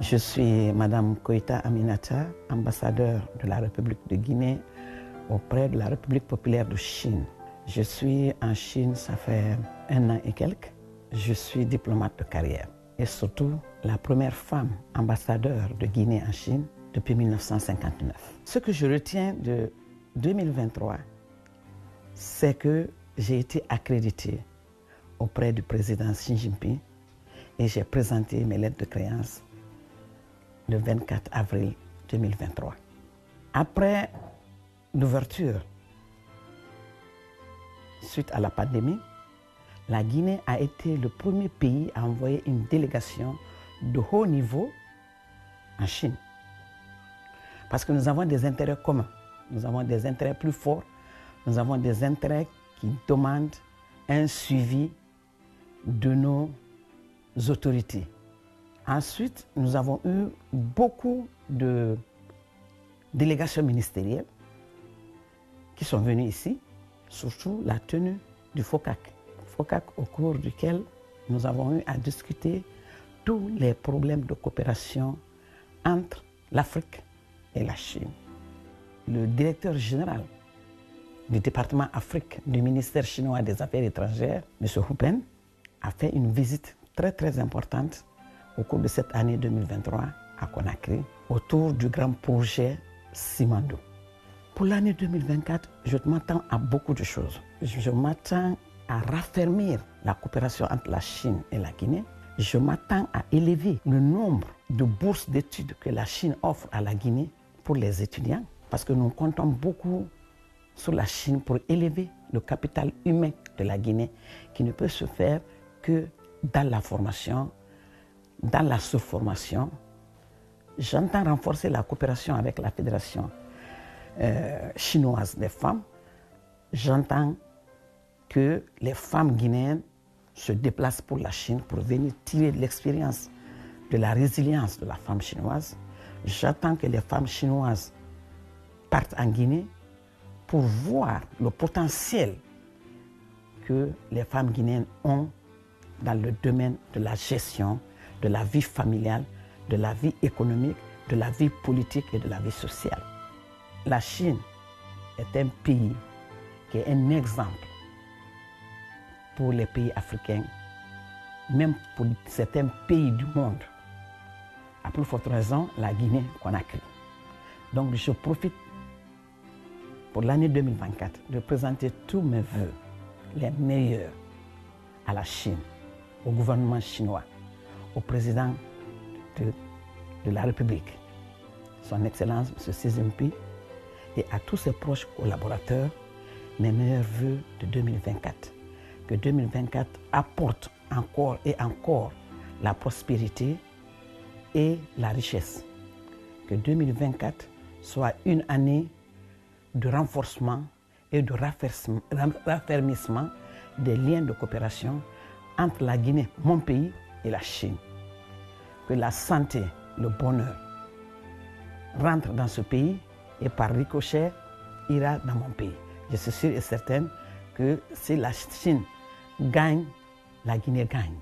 Je suis Madame Koita Aminata, ambassadeur de la République de Guinée auprès de la République populaire de Chine. Je suis en Chine, ça fait un an et quelques. Je suis diplomate de carrière et surtout la première femme ambassadeur de Guinée en Chine depuis 1959. Ce que je retiens de 2023, c'est que j'ai été accrédité auprès du président Xi Jinping et j'ai présenté mes lettres de créance le 24 avril 2023. Après l'ouverture, suite à la pandémie, la Guinée a été le premier pays à envoyer une délégation de haut niveau en Chine. Parce que nous avons des intérêts communs, nous avons des intérêts plus forts, nous avons des intérêts qui demandent un suivi de nos autorités. Ensuite, nous avons eu beaucoup de délégations ministérielles qui sont venues ici, surtout la tenue du FOCAC. FOCAC au cours duquel nous avons eu à discuter tous les problèmes de coopération entre l'Afrique et la Chine. Le directeur général du département Afrique du ministère chinois des Affaires étrangères, M. Hupen, a fait une visite très très importante au cours de cette année 2023 à Conakry autour du grand projet Simando. Pour l'année 2024, je m'attends à beaucoup de choses. Je m'attends à raffermir la coopération entre la Chine et la Guinée. Je m'attends à élever le nombre de bourses d'études que la Chine offre à la Guinée pour les étudiants, parce que nous comptons beaucoup sur la Chine pour élever le capital humain de la Guinée, qui ne peut se faire que dans la formation, dans la sous-formation. J'entends renforcer la coopération avec la Fédération euh, chinoise des femmes. J'entends que les femmes guinéennes se déplacent pour la Chine pour venir tirer de l'expérience de la résilience de la femme chinoise. J'attends que les femmes chinoises partent en Guinée pour voir le potentiel que les femmes guinéennes ont dans le domaine de la gestion, de la vie familiale, de la vie économique, de la vie politique et de la vie sociale. La Chine est un pays qui est un exemple pour les pays africains, même pour certains pays du monde. À plus forte raison, la Guinée Conakry. Donc je profite pour l'année 2024 de présenter tous mes voeux, les meilleurs, à la Chine, au gouvernement chinois, au président de, la République, son Excellence M. Jinping, et à tous ses proches collaborateurs, mes meilleurs voeux de 2024. Que 2024 apporte encore et encore la prospérité et la richesse. Que 2024 soit une année de renforcement et de raffermissement des liens de coopération entre la Guinée, mon pays, et la Chine. Que la santé, le bonheur rentrent dans ce pays et par ricochet ira dans mon pays. Je suis sûr et certaine que si la Chine gagne, la Guinée gagne.